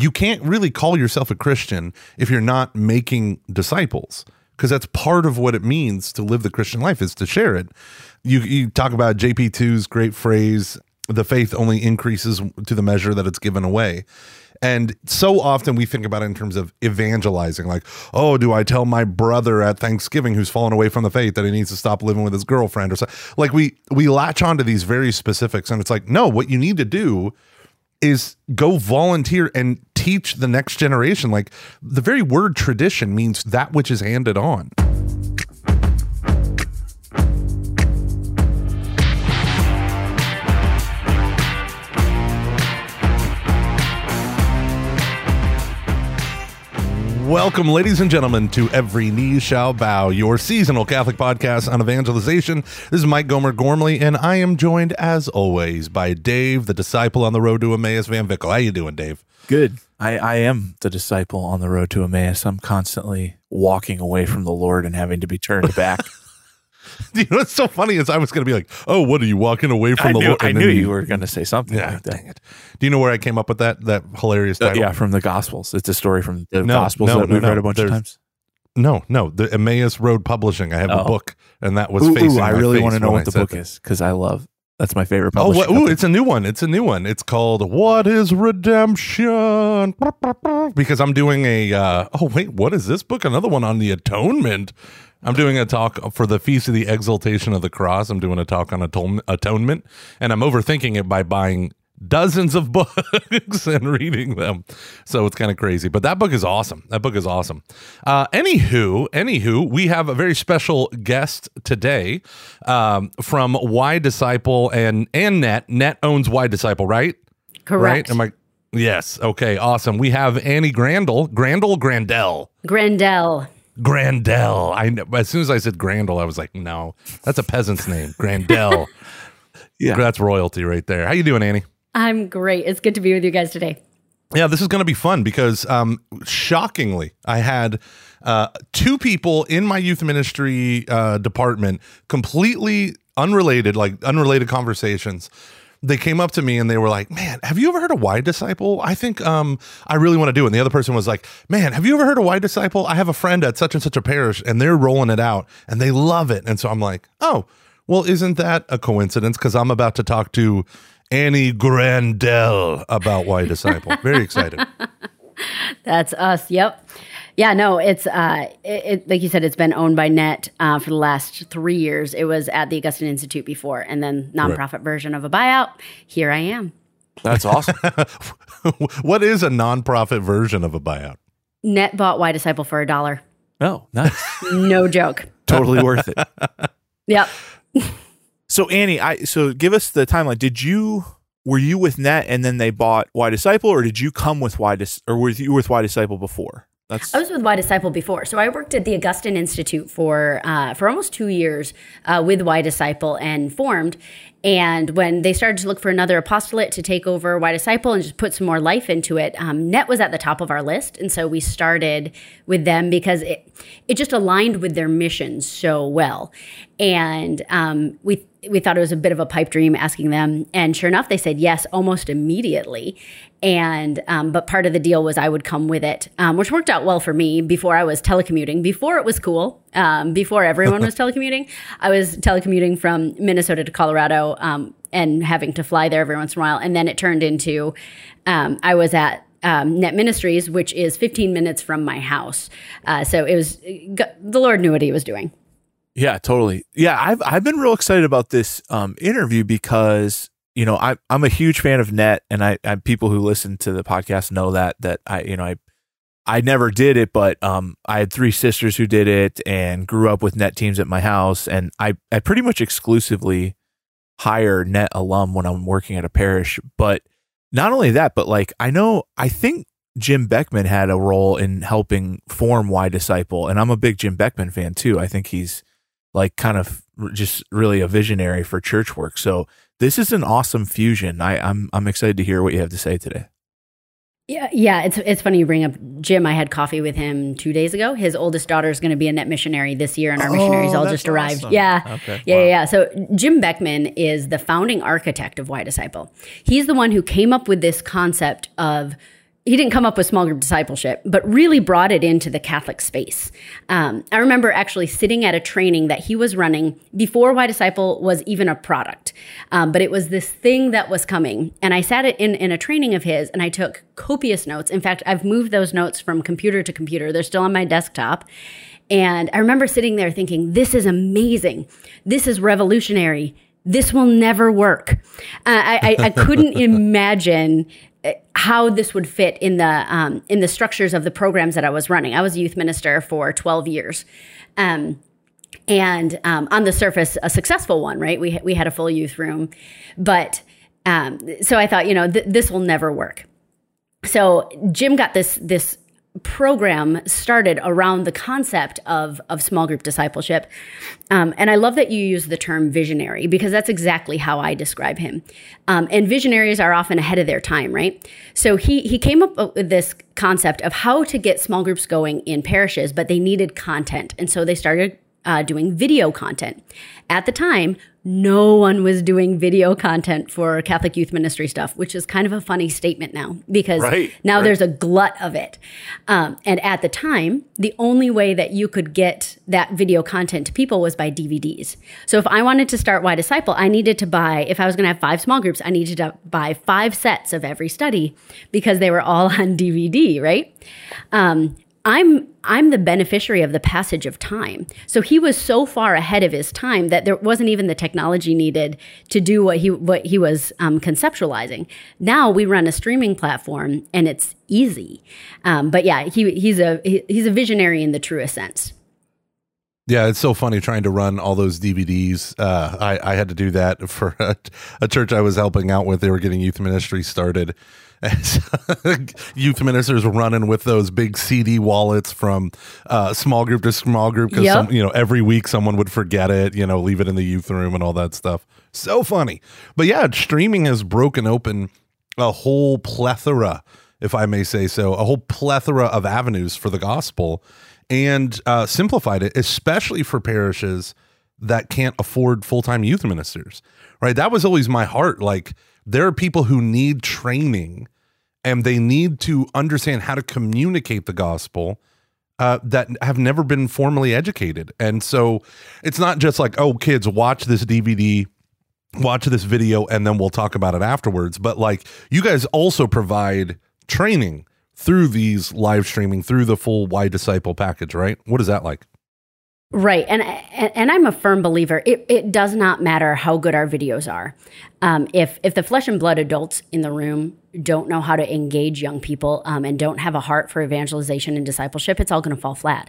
you can't really call yourself a Christian if you're not making disciples because that's part of what it means to live the Christian life is to share it. You you talk about JP2's great phrase, the faith only increases to the measure that it's given away. And so often we think about it in terms of evangelizing, like, oh, do I tell my brother at Thanksgiving who's fallen away from the faith that he needs to stop living with his girlfriend or so? Like we we latch onto these very specifics, and it's like, no, what you need to do is go volunteer and teach the next generation. Like the very word tradition means that which is handed on. Welcome, ladies and gentlemen, to Every Knee Shall Bow, your seasonal Catholic podcast on evangelization. This is Mike Gomer Gormley, and I am joined, as always, by Dave, the disciple on the road to Emmaus Van Vickle. How you doing, Dave? Good. I, I am the disciple on the road to Emmaus. I'm constantly walking away from the Lord and having to be turned back. you know what's so funny is I was going to be like, "Oh, what are you walking away from I the knew, Lord?" I And knew then you were going to say something Yeah, like dang it. Do you know where I came up with that that hilarious Uh, yeah, from the Gospels. It's a story from the No, Gospels no, that no, we've read a bunch There's- of times. No, no, the Emmaus Road Publishing. I have a Oh. book, and that was Ooh, facing. ooh, I really want to know what I the book that. is because I love. That's my favorite Oh, what, ooh, it's a new one. It's a new one. It's called "What Is Redemption?" Because I'm doing a. Uh, oh wait, what is this book? Another one on the atonement. I'm doing a talk for the Feast of the Exaltation of the Cross. I'm doing a talk on atone- atonement, and I'm overthinking it by buying dozens of books and reading them. So it's kind of crazy, but that book is awesome. That book is awesome. Uh, anywho, anywho, we have a very special guest today um, from Y Disciple and and Net. Net owns Y Disciple, right? Correct. Right? Am I? Yes. Okay. Awesome. We have Annie Grandel. Grandel. Grandel. Grandel. Grandel. I kn- as soon as I said Grandel, I was like, no, that's a peasant's name. Grandel. Yeah. That's royalty right there. How you doing, Annie? I'm great. It's good to be with you guys today. Yeah, this is going to be fun because, um, shockingly, I had uh, two people in my youth ministry uh, department, completely unrelated, like unrelated conversations. They came up to me and they were like, "Man, have you ever heard of Y Disciple? I think um, I really want to do it." And the other person was like, "Man, have you ever heard of Y Disciple? I have a friend at such and such a parish, and they're rolling it out, and they love it." And so I'm like, "Oh, well, isn't that a coincidence? Because I'm about to talk to Annie Grandel about Y Disciple. Very excited. That's us. Yep. Yeah, no, it's uh, it, it, like you said, it's been owned by Net uh, for the last three years. It was at the Augustine Institute before, and then nonprofit version of a buyout. Here I am. That's awesome. what is a nonprofit version of a buyout? Net bought Y Disciple for a dollar. oh, nice. No joke. totally worth it. Yep. So Annie, I so give us the timeline. Did you were you with Net and then they bought Y Disciple, or did you come with Y Dis or were you with Y Disciple before? That's I was with Y Disciple before, so I worked at the Augustine Institute for uh, for almost two years uh, with Y Disciple and formed. And when they started to look for another apostolate to take over Y Disciple and just put some more life into it, um, Net was at the top of our list, and so we started with them because it it just aligned with their mission so well. And um, we we thought it was a bit of a pipe dream asking them, and sure enough, they said yes almost immediately. And um, but part of the deal was I would come with it, um, which worked out well for me. Before I was telecommuting, before it was cool, um, before everyone was telecommuting, I was telecommuting from Minnesota to Colorado um, and having to fly there every once in a while. And then it turned into um, I was at um, Net Ministries, which is 15 minutes from my house. Uh, so it was the Lord knew what He was doing. Yeah, totally. Yeah, I've I've been real excited about this um, interview because you know I I'm a huge fan of Net, and I, I people who listen to the podcast know that that I you know I I never did it, but um I had three sisters who did it and grew up with Net teams at my house, and I I pretty much exclusively hire Net alum when I'm working at a parish. But not only that, but like I know I think Jim Beckman had a role in helping form Y Disciple, and I'm a big Jim Beckman fan too. I think he's like kind of just really a visionary for church work. So this is an awesome fusion. I, I'm I'm excited to hear what you have to say today. Yeah, yeah. It's it's funny you bring up Jim. I had coffee with him two days ago. His oldest daughter is going to be a net missionary this year, and our oh, missionaries all just arrived. awesome. Yeah, Okay, yeah, wow. yeah, yeah. So Jim Beckman is the founding architect of Y Disciple. He's the one who came up with this concept of he didn't come up with small group discipleship, but really brought it into the Catholic space. Um, I remember actually sitting at a training that he was running before Y Disciple was even a product, um, but it was this thing that was coming. And I sat in in a training of his, and I took copious notes. In fact, I've moved those notes from computer to computer. They're still on my desktop. And I remember sitting there thinking, "This is amazing. This is revolutionary." this will never work. Uh, I, I, I, couldn't imagine how this would fit in the um, in the structures of the programs that I was running. I was a youth minister for 12 years. Um, and um, on the surface, a successful one, right? We, we had a full youth room. But um, so I thought, you know, th- this will never work. So Jim got this, this program started around the concept of, of small group discipleship. Um, and I love that you use the term visionary because that's exactly how I describe him. Um, and visionaries are often ahead of their time, right? So he, he came up with this concept of how to get small groups going in parishes, but they needed content. And so they started uh, doing video content. At the time, no one was doing video content for Catholic youth ministry stuff, which is kind of a funny statement now because right, now right. there's a glut of it. Um, and at the time, the only way that you could get that video content to people was by DVDs. So if I wanted to start Y Disciple, I needed to buy, if I was going to have five small groups, I needed to buy five sets of every study because they were all on DVD, right? Um, I'm I'm the beneficiary of the passage of time. So he was so far ahead of his time that there wasn't even the technology needed to do what he what he was um, conceptualizing. Now we run a streaming platform and it's easy. Um, but yeah, he he's a he, he's a visionary in the truest sense. Yeah, it's so funny trying to run all those DVDs. Uh, I, I had to do that for a, a church I was helping out with. They were getting youth ministry started youth ministers running with those big CD wallets from uh, small group to small group because yep. you know every week someone would forget it, you know, leave it in the youth room and all that stuff. So funny, but yeah, streaming has broken open a whole plethora, if I may say so, a whole plethora of avenues for the gospel, and uh, simplified it, especially for parishes that can't afford full time youth ministers. Right, that was always my heart, like there are people who need training and they need to understand how to communicate the gospel uh, that have never been formally educated. And so it's not just like, oh, kids, watch this DVD, watch this video, and then we'll talk about it afterwards. But like, you guys also provide training through these live streaming, through the full Y Disciple package, right? What is that like? Right, and and I'm a firm believer. It, it does not matter how good our videos are. Um, if if the flesh and blood adults in the room don't know how to engage young people um, and don't have a heart for evangelization and discipleship, it's all going to fall flat.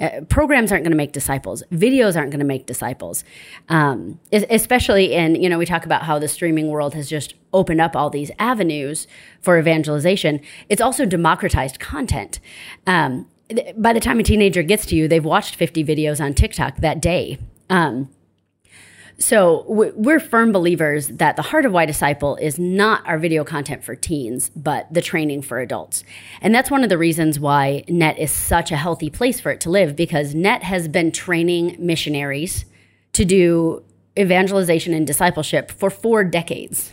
Uh, programs aren't going to make disciples. Videos aren't going to make disciples. Um, especially in you know we talk about how the streaming world has just opened up all these avenues for evangelization. It's also democratized content. Um, by the time a teenager gets to you, they've watched 50 videos on TikTok that day. Um, so we're firm believers that the heart of Y Disciple is not our video content for teens, but the training for adults. And that's one of the reasons why NET is such a healthy place for it to live because NET has been training missionaries to do evangelization and discipleship for four decades.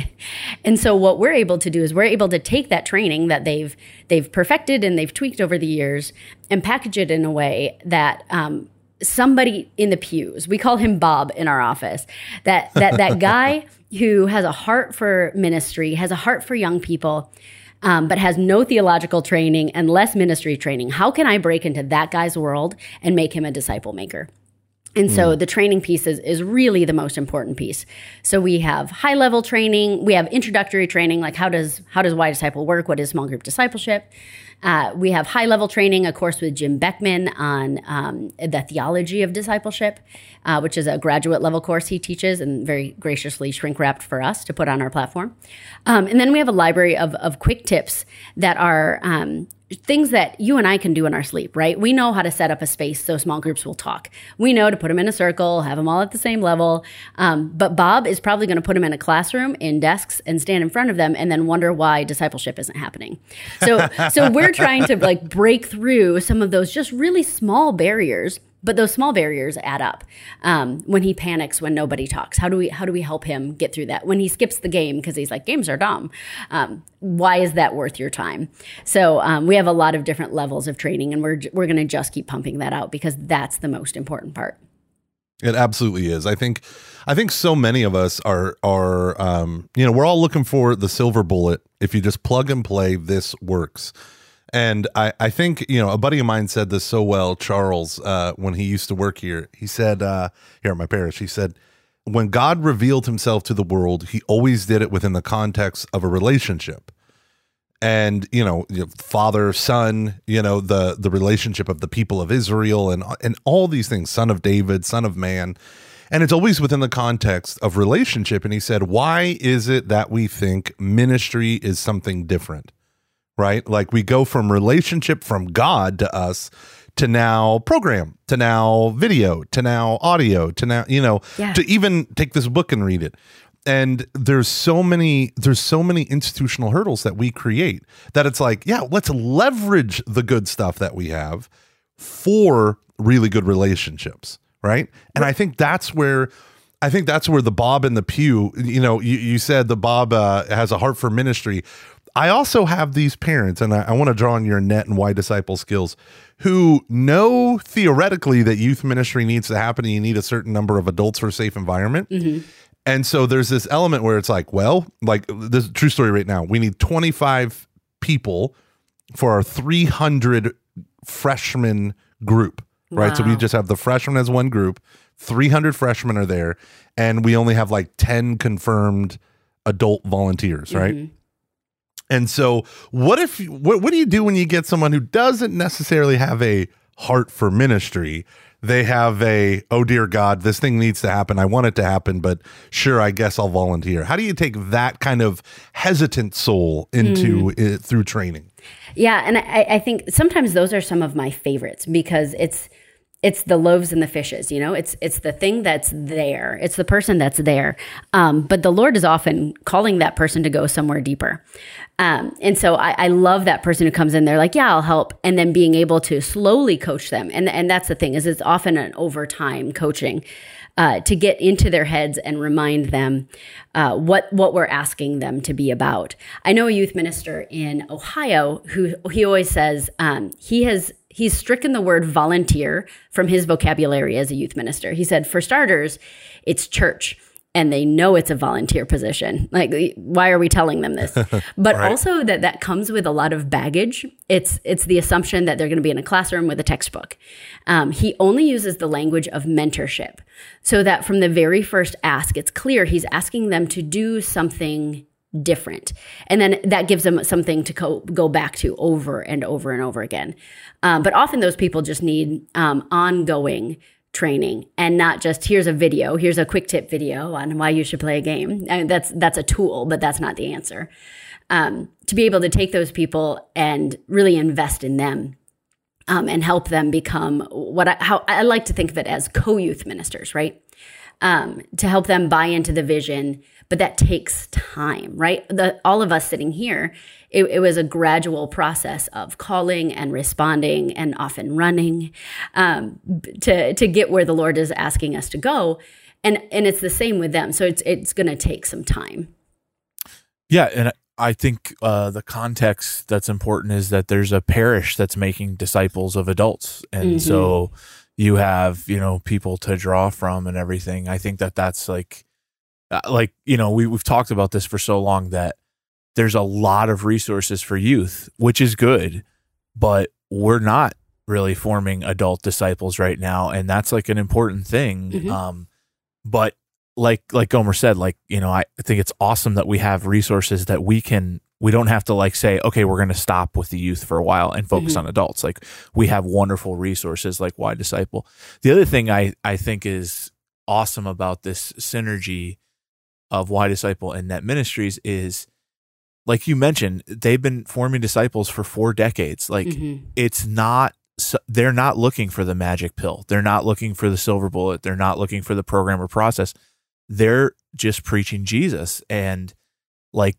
and so what we're able to do is we're able to take that training that they've they've perfected and they've tweaked over the years and package it in a way that um, somebody in the pews we call him bob in our office that that that guy who has a heart for ministry has a heart for young people um, but has no theological training and less ministry training how can i break into that guy's world and make him a disciple maker and so mm. the training piece is, is really the most important piece. So we have high level training, we have introductory training, like how does how does Y Disciple work? What is small group discipleship? Uh, we have high level training, a course, with Jim Beckman on um, the theology of discipleship, uh, which is a graduate level course he teaches and very graciously shrink wrapped for us to put on our platform. Um, and then we have a library of, of quick tips that are um, things that you and I can do in our sleep, right? We know how to set up a space so small groups will talk. We know to put them in a circle, have them all at the same level. Um, but Bob is probably going to put them in a classroom in desks and stand in front of them and then wonder why discipleship isn't happening. So, so we're trying to like break through some of those just really small barriers but those small barriers add up. Um, when he panics when nobody talks, how do we how do we help him get through that? When he skips the game because he's like games are dumb, um, why is that worth your time? So um, we have a lot of different levels of training, and we're we're going to just keep pumping that out because that's the most important part. It absolutely is. I think I think so many of us are are um, you know we're all looking for the silver bullet. If you just plug and play, this works. And I, I think, you know, a buddy of mine said this so well, Charles, uh, when he used to work here. He said, uh, here at my parish, he said, when God revealed himself to the world, he always did it within the context of a relationship. And, you know, father, son, you know, the the relationship of the people of Israel and and all these things, son of David, son of man. And it's always within the context of relationship. And he said, Why is it that we think ministry is something different? Right? Like we go from relationship from God to us to now program, to now video, to now audio, to now, you know, yeah. to even take this book and read it. And there's so many there's so many institutional hurdles that we create that it's like, yeah, let's leverage the good stuff that we have for really good relationships, right? And I think that's where I think that's where the Bob in the pew, you know, you, you said the Bob uh, has a heart for ministry. I also have these parents, and I, I want to draw on your net and Y disciple skills, who know theoretically that youth ministry needs to happen and you need a certain number of adults for a safe environment. Mm-hmm. And so there's this element where it's like, well, like this true story right now. We need 25 people for our 300 freshman group, wow. right? So we just have the freshmen as one group. 300 freshmen are there, and we only have like 10 confirmed adult volunteers, right? Mm-hmm. And so, what if what what do you do when you get someone who doesn't necessarily have a heart for ministry? They have a oh dear God, this thing needs to happen. I want it to happen, but sure, I guess I'll volunteer. How do you take that kind of hesitant soul into mm. it through training? Yeah, and I, I think sometimes those are some of my favorites because it's it's the loaves and the fishes you know? It's it's the thing that's there. It's the person that's there. Um, but the lord is often calling that person to go somewhere deeper. Um, and so I, I, love that person who comes in there like yeah i'll help. And then being able to slowly coach them. And and that's the thing is it's often an overtime coaching uh, to get into their heads and remind them uh, what what we're asking them to be about. I know a youth minister in Ohio who he always says um, he has he's stricken the word volunteer from his vocabulary as a youth minister. He said, for starters, it's church and they know it's a volunteer position. Like, why are we telling them this? But right. also that that comes with a lot of baggage. It's it's the assumption that they're going to be in a classroom with a textbook. Um, he only uses the language of mentorship, so that from the very first ask, it's clear he's asking them to do something different. And then that gives them something to co- go back to over and over and over again. Um, but often those people just need um, ongoing training and not just here's a video, here's a quick tip video on why you should play a game. I mean, that's that's a tool, but that's not the answer. Um, to be able to take those people and really invest in them um, and help them become what I, how I like to think of it as co-youth ministers, right? Um, to help them buy into the vision but that takes time, right? The, all of us sitting here, it, it, was a gradual process of calling and responding and often running um, to to get where the Lord is asking us to go, and and it's the same with them. So it's it's going to take some time. Yeah, and I think uh, the context that's important is that there's a parish that's making disciples of adults, and mm-hmm. so you have you know people to draw from and everything. I think that that's like like you know we we've talked about this for so long that there's a lot of resources for youth, which is good, but we're not really forming adult disciples right now, and that's like an important thing. Mm-hmm. Um, but like like Gomer said, like you know, I think it's awesome that we have resources that we can. We don't have to like say, okay, we're going to stop with the youth for a while and focus mm-hmm. on adults. Like we have wonderful resources like Y Disciple. The other thing I I think is awesome about this synergy of Y Disciple and Net Ministries is like you mentioned, they've been forming disciples for four decades. Like mm-hmm. it's not they're not looking for the magic pill. They're not looking for the silver bullet. They're not looking for the program or process. They're just preaching Jesus and like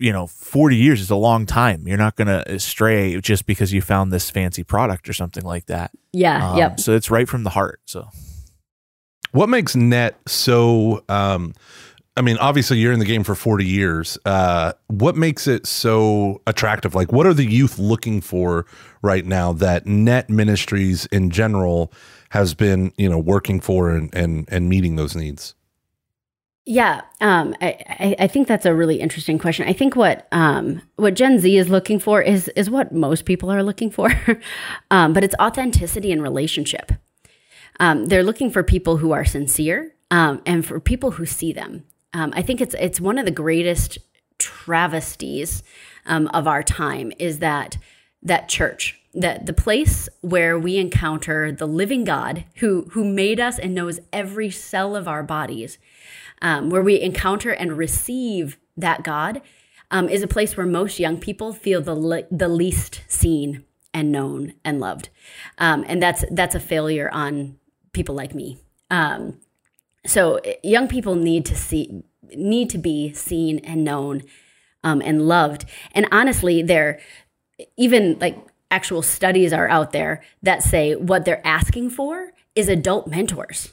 you know, 40 years is a long time. You're not going to stray just because you found this fancy product or something like that. Yeah. Um, yep. So it's right from the heart. So What makes net so? Um, I mean, obviously, you're in the game for 40 years. Uh, what makes it so attractive? Like, what are the youth looking for right now that Net Ministries in general has been, you know, working for and and and meeting those needs? Yeah, um, I, I, think that's a really interesting question. I think what um, what Gen Z is looking for is is what most people are looking for, um, but it's authenticity and relationship. Um, they're looking for people who are sincere um, and for people who see them. Um, I think it's it's one of the greatest travesties um, of our time is that that church that the place where we encounter the living God who who made us and knows every cell of our bodies um, where we encounter and receive that God, um, is a place where most young people feel the le- the least seen and known and loved, um, and that's that's a failure on people like me. Um, so young people need to see need to be seen and known um, and loved, and honestly, they're even like actual studies are out there that say what they're asking for is adult mentors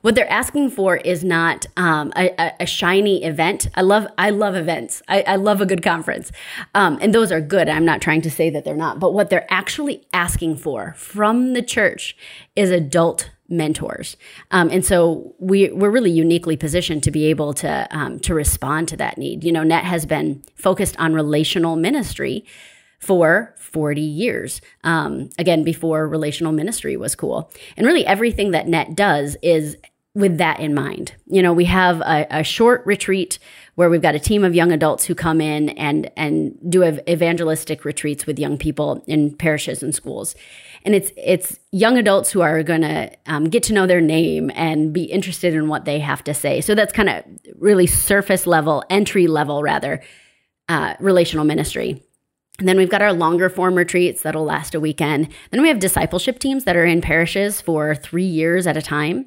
what they're asking for is not um, a, a, shiny event. I love I love events. I, I love a good conference, um, and those are good. I'm not trying to say that they're not, but what they're actually asking for from the church is adult mentors, um, and so we we're really uniquely positioned to be able to um, to respond to that need. You know, Net has been focused on relational ministry for 40 years. Um, again, before relational ministry was cool. And really, everything that NET does is with that in mind. You know, we have a, a, short retreat where we've got a team of young adults who come in and and do evangelistic retreats with young people in parishes and schools. And it's it's young adults who are going to um, get to know their name and be interested in what they have to say. So that's kind of really surface level, entry level rather, uh, relational ministry. And then we've got our longer form retreats that'll last a weekend. Then we have discipleship teams that are in parishes for three years at a time.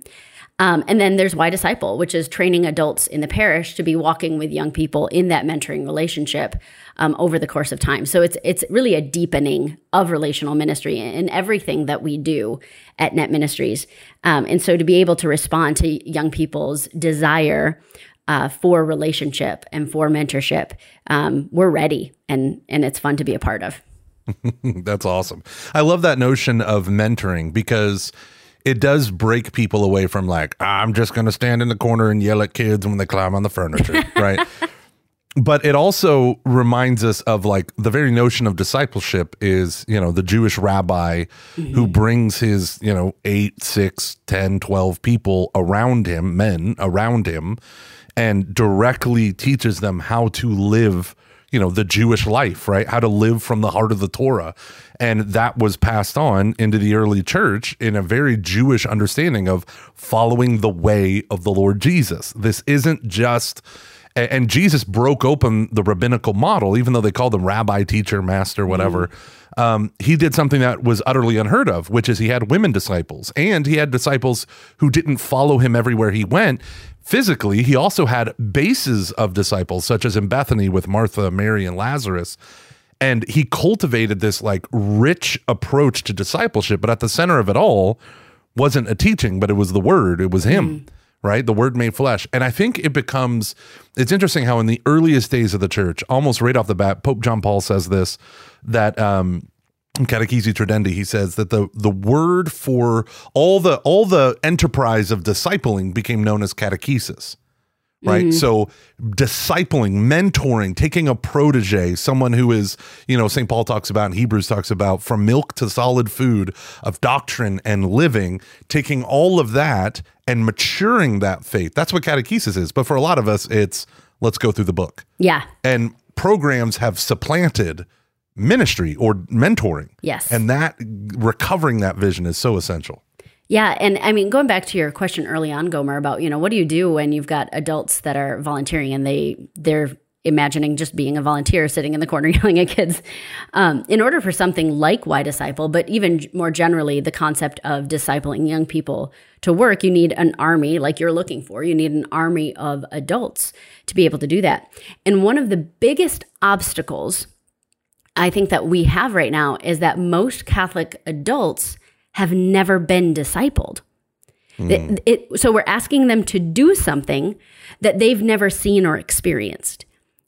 Um, and then there's Y Disciple, which is training adults in the parish to be walking with young people in that mentoring relationship um, over the course of time. So it's it's really a deepening of relational ministry in everything that we do at Net Ministries. Um, and so to be able to respond to young people's desire uh, for relationship and for mentorship, um, we're ready, and and it's fun to be a part of. That's awesome. I love that notion of mentoring because it does break people away from like I'm just going to stand in the corner and yell at kids when they climb on the furniture, right? But it also reminds us of like the very notion of discipleship is, you know, the Jewish rabbi mm-hmm. who brings his, you know, eight, six, ten, twelve people around him, men around him, and directly teaches them how to live you know the Jewish life, right? How to live from the heart of the Torah, and that was passed on into the early church in a very Jewish understanding of following the way of the Lord Jesus. This isn't just and Jesus broke open the rabbinical model, even though they called him rabbi, teacher, master, whatever. Mm. Um, he did something that was utterly unheard of, which is he had women disciples, and he had disciples who didn't follow him everywhere he went physically, he also had bases of disciples, such as in Bethany with Martha, Mary, and Lazarus. And he cultivated this like rich approach to discipleship, but at the center of it all wasn't a teaching, but it was the word, it was him. Mm. Right, the word made flesh. And I think it becomes, it's interesting how in the earliest days of the church, almost right off the bat, Pope John Paul says this that um, Catechesi Tradendae, he says that the the word for all the all the enterprise of discipling became known as catechesis. Right. Mm-hmm. So discipling, mentoring, taking a protege, someone who is, you know, St. Paul talks about and Hebrews talks about from milk to solid food of doctrine and living, taking all of that and maturing that faith. That's what catechesis is. But for a lot of us, it's let's go through the book. Yeah. And programs have supplanted ministry or mentoring. Yes. And that recovering that vision is so essential. Yeah, and I mean going back to your question early on Gomer about, you know, what do you do when you've got adults that are volunteering and they they're imagining just being a volunteer sitting in the corner yelling at kids. Um, in order for something like Y Disciple, but even more generally, the concept of discipling young people to work, you need an army like you're looking for. You need an army of adults to be able to do that. And one of the biggest obstacles I think that we have right now is that most Catholic adults have never been discipled. Mm. It, it, so we're asking them to do something that they've never seen or experienced.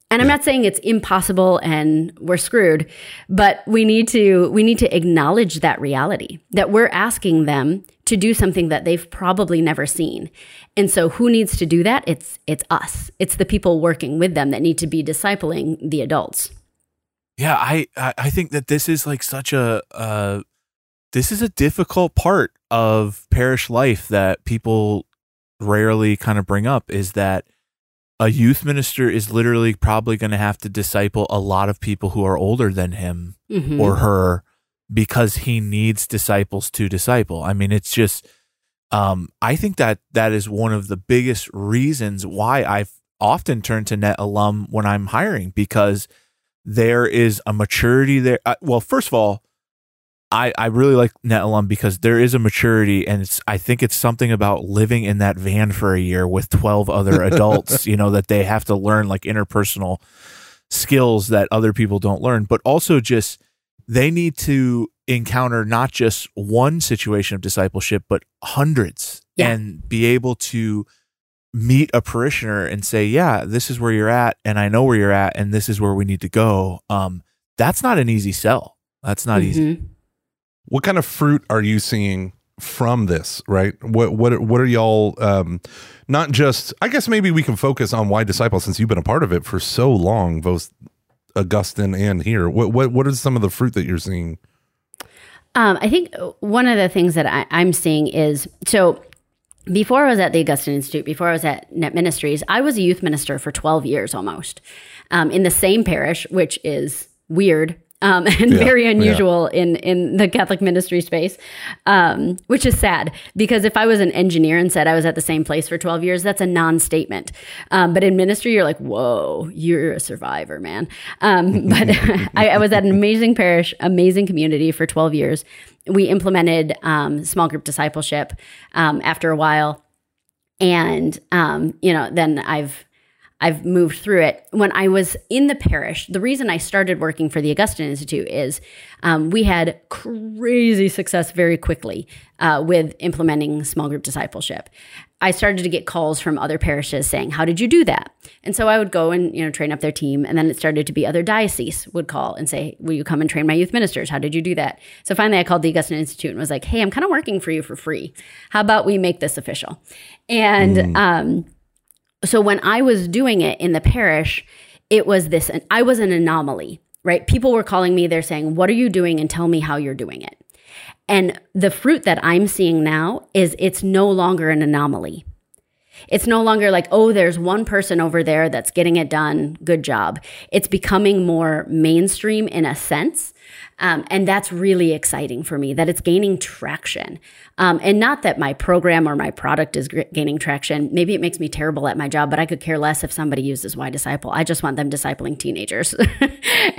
And I'm not saying it's impossible and we're screwed, but we need to we need to acknowledge that reality that we're asking them to do something that they've probably never seen. And so who needs to do that? It's it's us. It's the people working with them that need to be discipling the adults. Yeah, I I think that this is like such a uh this is a difficult part of parish life that people rarely kind of bring up is that a youth minister is literally probably going to have to disciple a lot of people who are older than him mm-hmm. or her because he needs disciples to disciple. I mean, it's just, um, I think that that is one of the biggest reasons why I've often turned to net alum when I'm hiring because there is a maturity there. Uh, well, first of all, I, I really like net alum because there is a maturity and it's I think it's something about living in that van for a year with 12 other adults, you know, that they have to learn like interpersonal skills that other people don't learn, but also just they need to encounter not just one situation of discipleship, but hundreds yeah. and be able to meet a parishioner and say, yeah, this is where you're at. And I know where you're at. And this is where we need to go. Um, that's not an easy sell. That's not mm-hmm. easy. What kind of fruit are you seeing from this? Right. What what what are y'all? Um, not just. I guess maybe we can focus on Y Disciple since you've been a part of it for so long, both Augustine and here. What what what is some of the fruit that you're seeing? Um, I think one of the things that I, I'm seeing is so before I was at the Augustine Institute, before I was at Net Ministries, I was a youth minister for 12 years almost um, in the same parish, which is weird um, and yeah, very unusual yeah. in in the Catholic ministry space, um, which is sad because if I was an engineer and said I was at the same place for twelve years, that's a non-statement. Um, but in ministry, you're like, whoa, you're a survivor, man. Um, but I, I, was at an amazing parish, amazing community for twelve years. We implemented um, small group discipleship um, after a while, and you know, then I've I've moved through it. When I was in the parish, the reason I started working for the Augustine Institute is um, we had crazy success very quickly uh, with implementing small group discipleship. I started to get calls from other parishes saying, "How did you do that?" And so I would go and you know train up their team, and then it started to be other dioceses would call and say, "Will you come and train my youth ministers? How did you do that?" So finally, I called the Augustine Institute and was like, "Hey, I'm kind of working for you for free. How about we make this official?" And mm. um, so when I was doing it in the parish, it was this, and I was an anomaly, right? People were calling me, they're saying, What are you doing? And tell me how you're doing it. And the fruit that I'm seeing now is it's no longer an anomaly. It's no longer like, oh, there's one person over there that's getting it done. Good job. It's becoming more mainstream in a sense um, and that's really exciting for me that it's gaining traction. Um, and not that my program or my product is g- gaining traction. Maybe it makes me terrible at my job, but I could care less if somebody uses Y Disciple. I just want them discipling teenagers.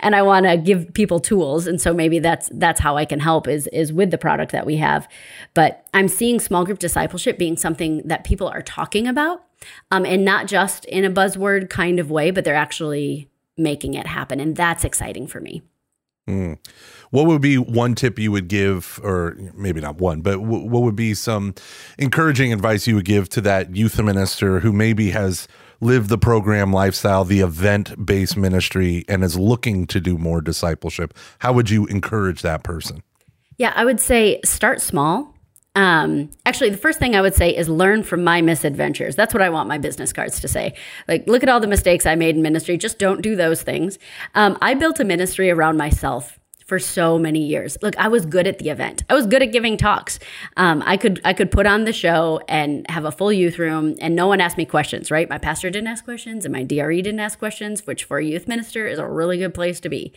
and I want to give people tools. And so maybe that's that's how I can help is is with the product that we have. But I'm seeing small group discipleship being something that people are talking about. Um, and not just in a buzzword kind of way, but they're actually making it happen. And that's exciting for me. Mm. What would be one tip you would give, or maybe not one, but w- what would be some encouraging advice you would give to that youth minister who maybe has lived the program lifestyle, the event based ministry, and is looking to do more discipleship? How would you encourage that person? Yeah, I would say start small. Um, actually, the first thing I would say is learn from my misadventures. That's what I want my business cards to say. Like, look at all the mistakes I made in ministry. Just don't do those things. Um, I built a ministry around myself for so many years. Look, I was good at the event. I was good at giving talks. Um, I could I could put on the show and have a full youth room, and no one asked me questions. Right? My pastor didn't ask questions, and my DRE didn't ask questions, which for a youth minister is a really good place to be.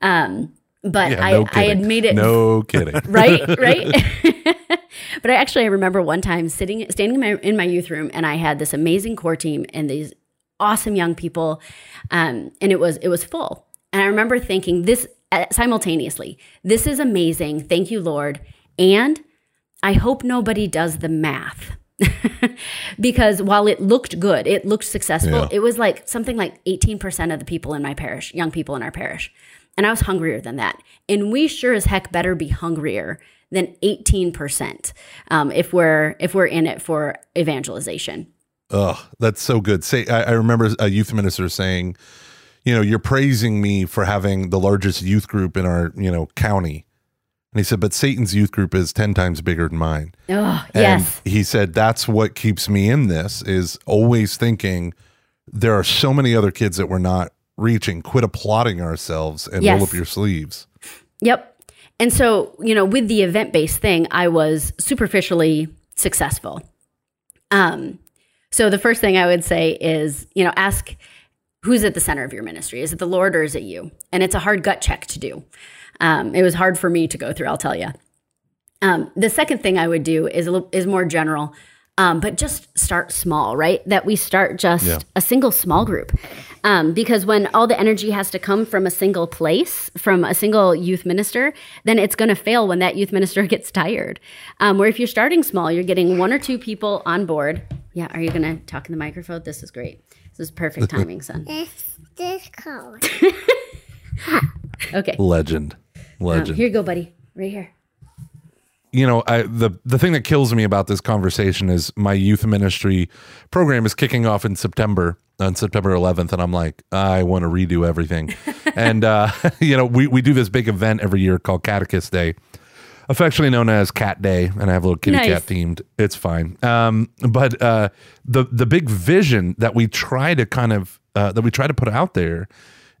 Um, but yeah, no I, I had made it. No kidding. Right, right. but I actually I remember one time sitting, standing in my, in my youth room, and I had this amazing core team and these awesome young people, um, and it was it was full. And I remember thinking this uh, simultaneously. This is amazing. Thank you, Lord. And I hope nobody does the math. because while it looked good, it looked successful, Yeah. it was like something like 18% of the people in my parish, young people in our parish. And I was hungrier than that. And we sure as heck better be hungrier than 18% um, if we're if we're in it for evangelization. Oh, that's so good. Say, I, I remember a youth minister saying, you know, you're praising me for having the largest youth group in our, you know, county. And he said, but Satan's youth group is 10 times bigger than mine. Oh, And yes. he said, that's what keeps me in this is always thinking there are so many other kids that we're not reaching. Quit applauding ourselves and roll up your sleeves. Yep. And so, you know, with the event based thing, I was superficially successful. Um, so the first thing I would say is, you know, ask who's at the center of your ministry. Is it the Lord or is it you? And it's a hard gut check to do. Um, it was hard for me to go through. I'll tell you. Um, the second thing I would do is is more general, um, but just start small, right? That we start just Yeah. a single small group, um, because when all the energy has to come from a single place, from a single youth minister, then it's going to fail when that youth minister gets tired. Um, where if you're starting small, you're getting one or two people on board. Yeah, are you going to talk in the microphone? This is great. This is perfect timing, son. This this color. Okay, Legend. Um, Legend. here you go, buddy. Right here. You know, I the the thing that kills me about this conversation is my youth ministry program is kicking off in September on September 11th, and I'm like, I want to redo everything. and uh, you know, we we do this big event every year called Catechist Day, affectionately known as Cat Day, and I have a little kitty Nice. cat themed. It's fine. Um, but uh, the the big vision that we try to kind of uh, that we try to put out there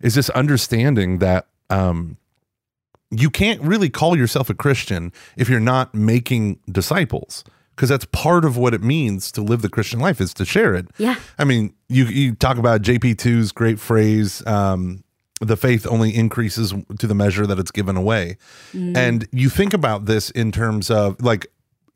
is this understanding that. Um, you can't really call yourself a Christian if you're not making disciples because that's part of what it means to live the Christian life is to share it. Yeah. I mean, you you talk about JP2's great phrase um the faith only increases to the measure that it's given away. And you think about this in terms of like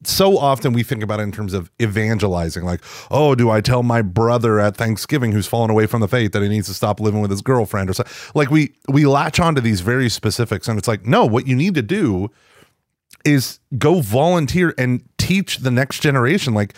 so often we think about it in terms of evangelizing like oh do i tell my brother at thanksgiving who's fallen away from the faith that he needs to stop living with his girlfriend or so like we we latch onto these very specifics and it's like no what you need to do is go volunteer and teach the next generation. Like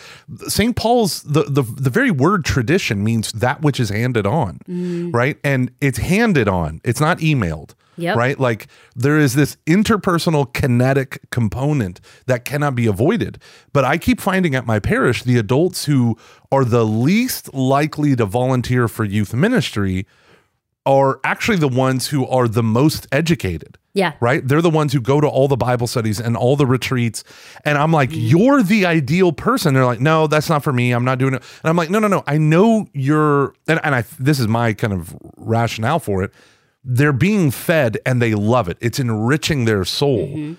st paul's the, the the very word tradition means that which is handed on mm. right? And it's handed on. It's not emailed Yep. right like there is this interpersonal kinetic component that cannot be avoided but i keep finding at my parish the adults who are the least likely to volunteer for youth ministry are actually the ones who are the most educated Yeah. right? They're the ones who go to all the Bible studies and all the retreats. And I'm like, mm-hmm. you're the ideal person. They're like, no, that's not for me. I'm not doing it. And I'm like, no, no, no. I know you're, and, and I, this is my kind of rationale for it. They're being fed and they love it. It's enriching their soul.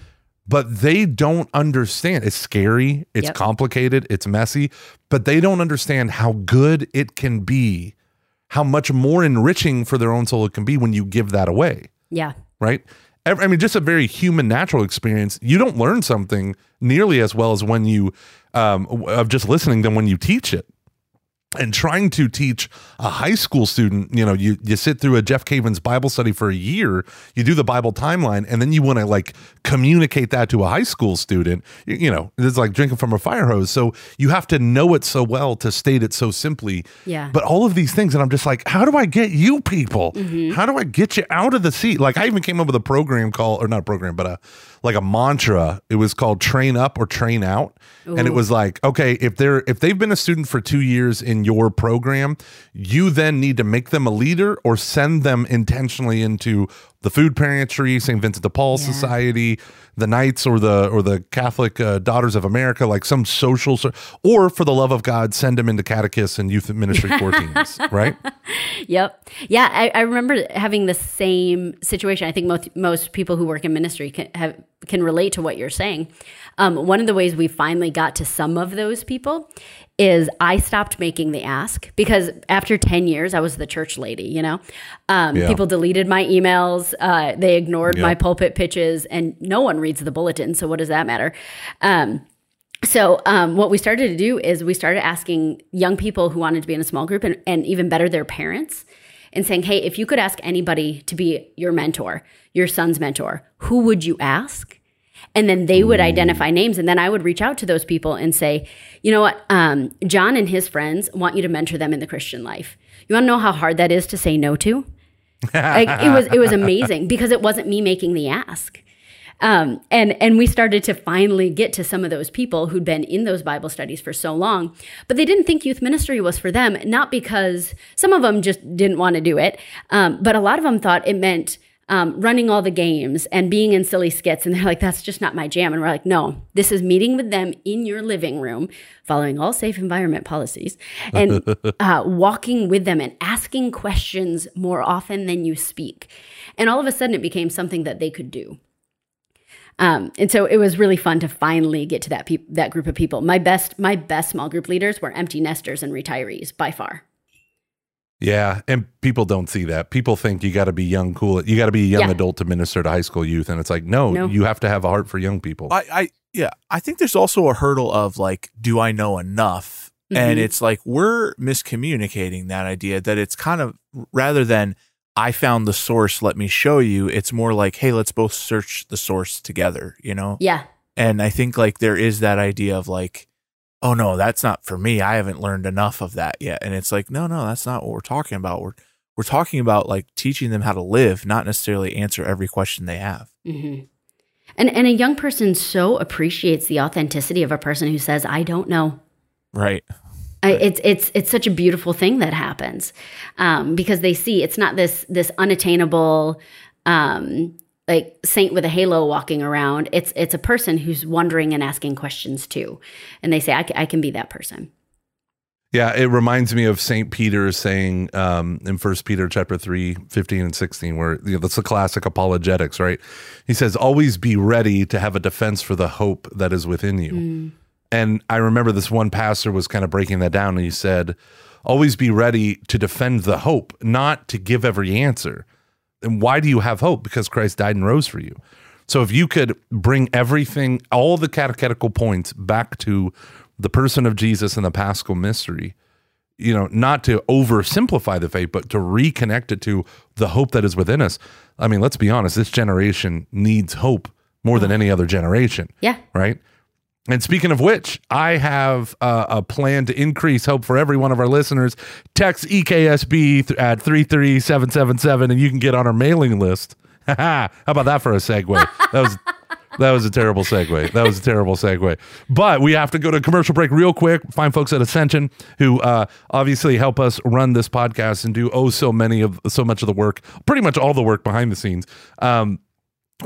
But they don't understand. It's scary. It's Yep. complicated. It's messy. But they don't understand how good it can be, how much more enriching for their own soul it can be when you give that away Yeah. right? I mean, just a very human, natural experience. You don't learn something nearly as well as when you, um, of just listening than when you teach it. And trying to teach a high school student, you know, you you sit through a Jeff Cavins Bible study for a year, you do the Bible timeline, and then you want to like communicate that to a high school student. You, you know, it's like drinking from a fire hose. So you have to know it so well to state it so simply. Yeah. But all of these things, and I'm just like, how do I get you people? Mm-hmm. How do I get you out of the seat? Like I even came up with a program called, or not a program, but a like a mantra. It was called Train Up or Train Out, and it was like, okay, if they're if they've been a student for two years in your program, you then need to make them a leader or send them intentionally into the food pantry, St. Vincent de Paul Yeah. Society, the Knights, or the or the Catholic uh, Daughters of America, like some social, or for the love of God, send them into catechists and youth ministry core teams, right? Yep. Yeah, I, I remember having the same situation. I think most most people who work in ministry can have can relate to what you're saying. Um, one of the ways we finally got to some of those people is I stopped making the ask because after 10 years, I was the church lady, you know? Um, Yeah. People deleted my emails, uh, they ignored my pulpit pitches, and no one reads the bulletin. So, what does that matter? Um, So, um, what we started to do is we started asking young people who wanted to be in a small group and, and even better, their parents, and saying, Hey, if you could ask anybody to be your mentor, your son's mentor, who would you ask? And then they would identify names. And then I would reach out to those people and say, You know what? Um, John and his friends want you to mentor them in the Christian life. You want to know how hard that is to say no to? like it was it was amazing because it wasn't me making the ask. Um, and and we started to finally get to some of those people who'd been in those Bible studies for so long, but they didn't think youth ministry was for them. Not because some of them just didn't want to do it, um, but a lot of them thought it meant um, running all the games and being in silly skits. And they're like, that's just not my jam. And we're like, no, this is meeting with them in your living room, following all safe environment policies, and uh, walking with them and asking questions more often than you speak. And all of a sudden, it became something that they could do. Um, and so it was really fun to finally get to that pe- that group of people. My best my best small group leaders were empty nesters and retirees by far. Yeah, and people don't see that. People think you got to be young, cool. You got to be a young Yeah. adult to minister to high school youth, and it's like, no, No. you have to have a heart for young people. I, I yeah, I think there's also a hurdle of like, do I know enough? And Mhm. it's like we're miscommunicating that idea that it's kind of rather than I found the source, let me show you, it's more like, hey, let's both search the source together, you know? Yeah, And I think like there is that idea of like, oh no, that's not for me. I haven't learned enough of that yet. And it's like, no, no, that's not what we're talking about. We're we're talking about like teaching them how to live, not necessarily answer every question they have. hmm and and a young person so appreciates the authenticity of a person who says, "I don't know." Right. I, it's it's it's such a beautiful thing that happens um, because they see it's not this this unattainable um, like saint with a halo walking around. It's it's a person who's wondering and asking questions too, and they say, "I, I can be that person." Yeah, it reminds me of St. Peter saying um, in First Peter chapter 3, 15 and 16, where you know, that's the classic apologetics, right? He says, always be ready to have a defense for the hope that is within you. And I remember this one pastor was kind of breaking that down and he said, always be ready to defend the hope, not to give every answer. And why do you have hope? Because Christ died and rose for you. So if you could bring everything, all the catechetical points back to the person of Jesus and the Paschal mystery, you know, not to oversimplify the faith, but to reconnect it to the hope that is within us. I mean, let's be honest, this generation needs hope more than any other generation, Yeah, right? And speaking of which, I have uh, a plan to increase hope for every one of our listeners. Text EKSB at 33777 and you can get on our mailing list. How about that for a segue? That was that was a terrible segue. That was a terrible segue. But we have to go to commercial break real quick. Find folks at Ascension who uh, obviously help us run this podcast and do oh so many of so much of the work, pretty much all the work behind the scenes. Um,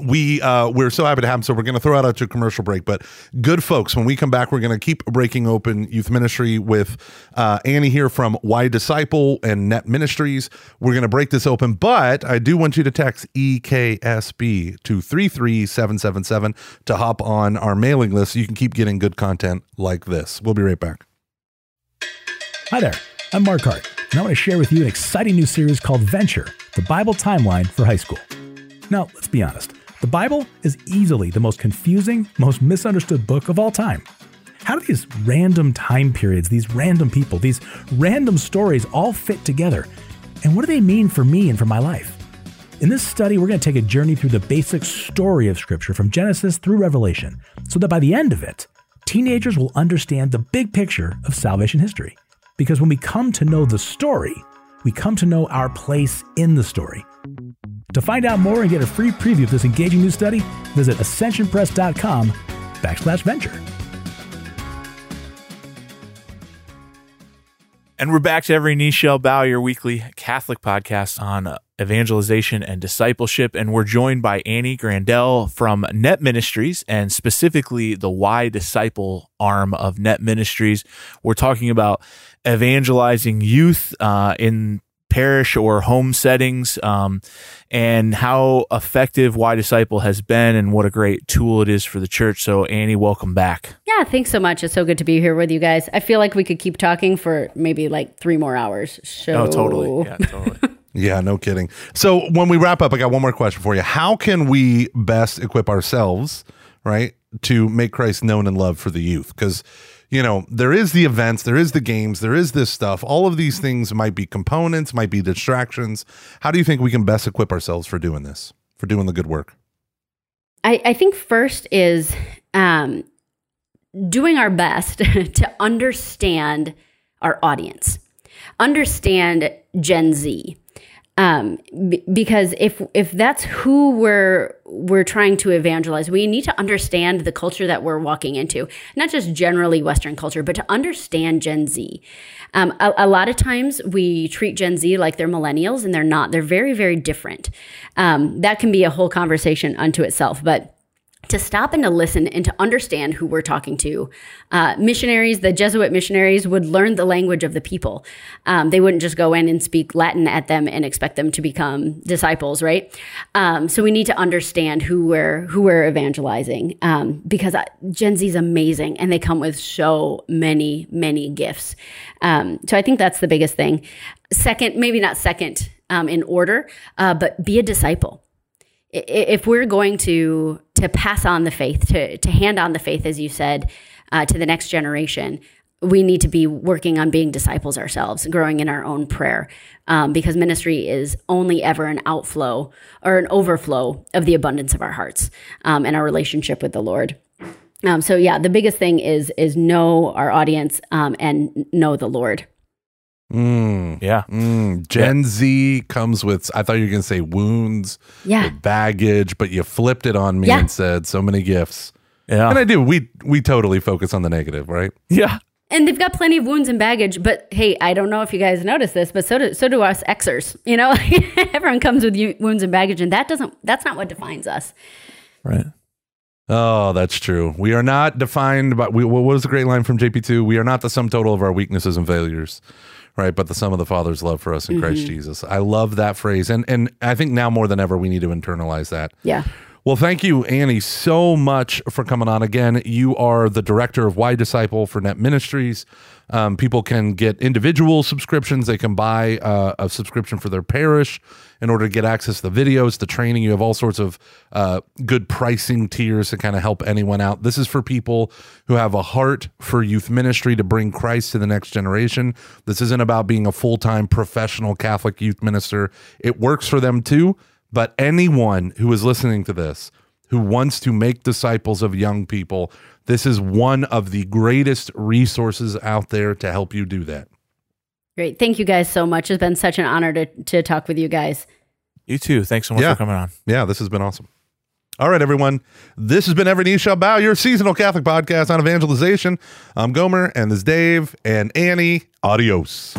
we uh we're so happy to have them so we're going to throw out a commercial break but good folks when we come back we're going to keep breaking open youth ministry with uh annie here from Y Disciple and net ministries. We're going to break this open but i do want you to text eksb to 33777 to hop on our mailing list so you can keep getting good content like this. We'll be right back. Hi there, I'm Mark Hart, and I want to share with you an exciting new series called Venture The Bible Timeline for High School. Now, let's be honest the Bible is easily the most confusing, most misunderstood book of all time. How do these random time periods, these random people, these random stories all fit together? And what do they mean for me and for my life? In this study, we're going to take a journey through the basic story of Scripture from Genesis through Revelation, so that by the end of it, teenagers will understand the big picture of salvation history. Because when we come to know the story, we come to know our place in the story. To find out more and get a free preview of this engaging new study, visit ascensionpress.com backslash venture. And we're back to Every Knee Shall Bow, your weekly Catholic podcast on uh, evangelization and discipleship. And we're joined by Annie Grandel from Net Ministries and specifically the Y Disciple arm of Net Ministries. We're talking about evangelizing youth uh, in parish or home settings um, and how effective Y Disciple has been and what a great tool it is for the church. So, Annie, welcome back. yeah. Thanks so much. It's so good to be here with you guys. I feel like we could keep talking for maybe like three more hours. So Oh, totally. Yeah, totally. Yeah, no kidding. So when we wrap up, I got one more question for you. How can we best equip ourselves, right, to make Christ known and loved for the youth. Because you know there is the events there is the games there is this stuff. All of these things might be components might be distractions. How do you think we can best equip ourselves for doing this for doing the good work? I, I think first is um, doing our best to understand our audience, understand Gen Z. Um, b- because if if that's who we're we're trying to evangelize, we need to understand the culture that we're walking into, not just generally Western culture, but to understand Gen Z. Um, a, a, lot of times we treat Gen Z like they're millennials, and they're not. They're very very different. Um, that can be a whole conversation unto itself, but to stop and to listen and to understand who we're talking to. Uh, missionaries, the Jesuit missionaries, would learn the language of the people. Um, they wouldn't just go in and speak Latin at them and expect them to become disciples, right? Um, so we need to understand who we're who we're evangelizing um, because Gen Z is amazing and they come with so many many gifts. Um, so I think that's the biggest thing. Second, maybe not second um, in order, uh, but be a disciple if we're going to to pass on the faith, to to hand on the faith, as you said, uh, to the next generation, we need to be working on being disciples ourselves, growing in our own prayer, um, because ministry is only ever an outflow or an overflow of the abundance of our hearts um, and our relationship with the Lord. Um, so yeah, the biggest thing is is know our audience um, and know the Lord. Mm, yeah. Mm, Gen yeah. Z comes with, I thought you were going to say wounds, yeah. baggage, but you flipped it on me yeah. and said so many gifts. Yeah. And I do. We we totally focus on the negative, right? Yeah. And they've got plenty of wounds and baggage, but hey, I don't know if you guys notice this, but so do so do us Xers. You know, everyone comes with wounds and baggage, and that doesn't that's not what defines us. Right. Oh, that's true. We are not defined by. We, what was the great line from JP two? We are not the sum total of our weaknesses and failures right? But the sum of the Father's love for us in mm-hmm. Christ Jesus. I love that phrase, and and I think now more than ever we need to internalize that. Yeah. Well, thank you, Annie, so much for coming on again. You are the director of Y Disciple for Net Ministries. Um, people can get individual subscriptions. They can buy uh, a subscription for their parish in order to get access to the videos, the training. You have all sorts of uh, good pricing tiers to kind of help anyone out. This is for people who have a heart for youth ministry to bring Christ to the next generation. This isn't about being a full time professional Catholic youth minister. It works for them too but anyone who is listening to this who wants to make disciples of young people, this is one of the greatest resources out there to help you do that. Great. Thank you guys so much. It's been such an honor to, to talk with you guys. You too. Thanks so much yeah. for coming on. Yeah, this has been awesome. All right, everyone. This has been Every Knee Shall Bow, your seasonal Catholic podcast on evangelization. I'm Gomer, and this is Dave and Annie. Adios.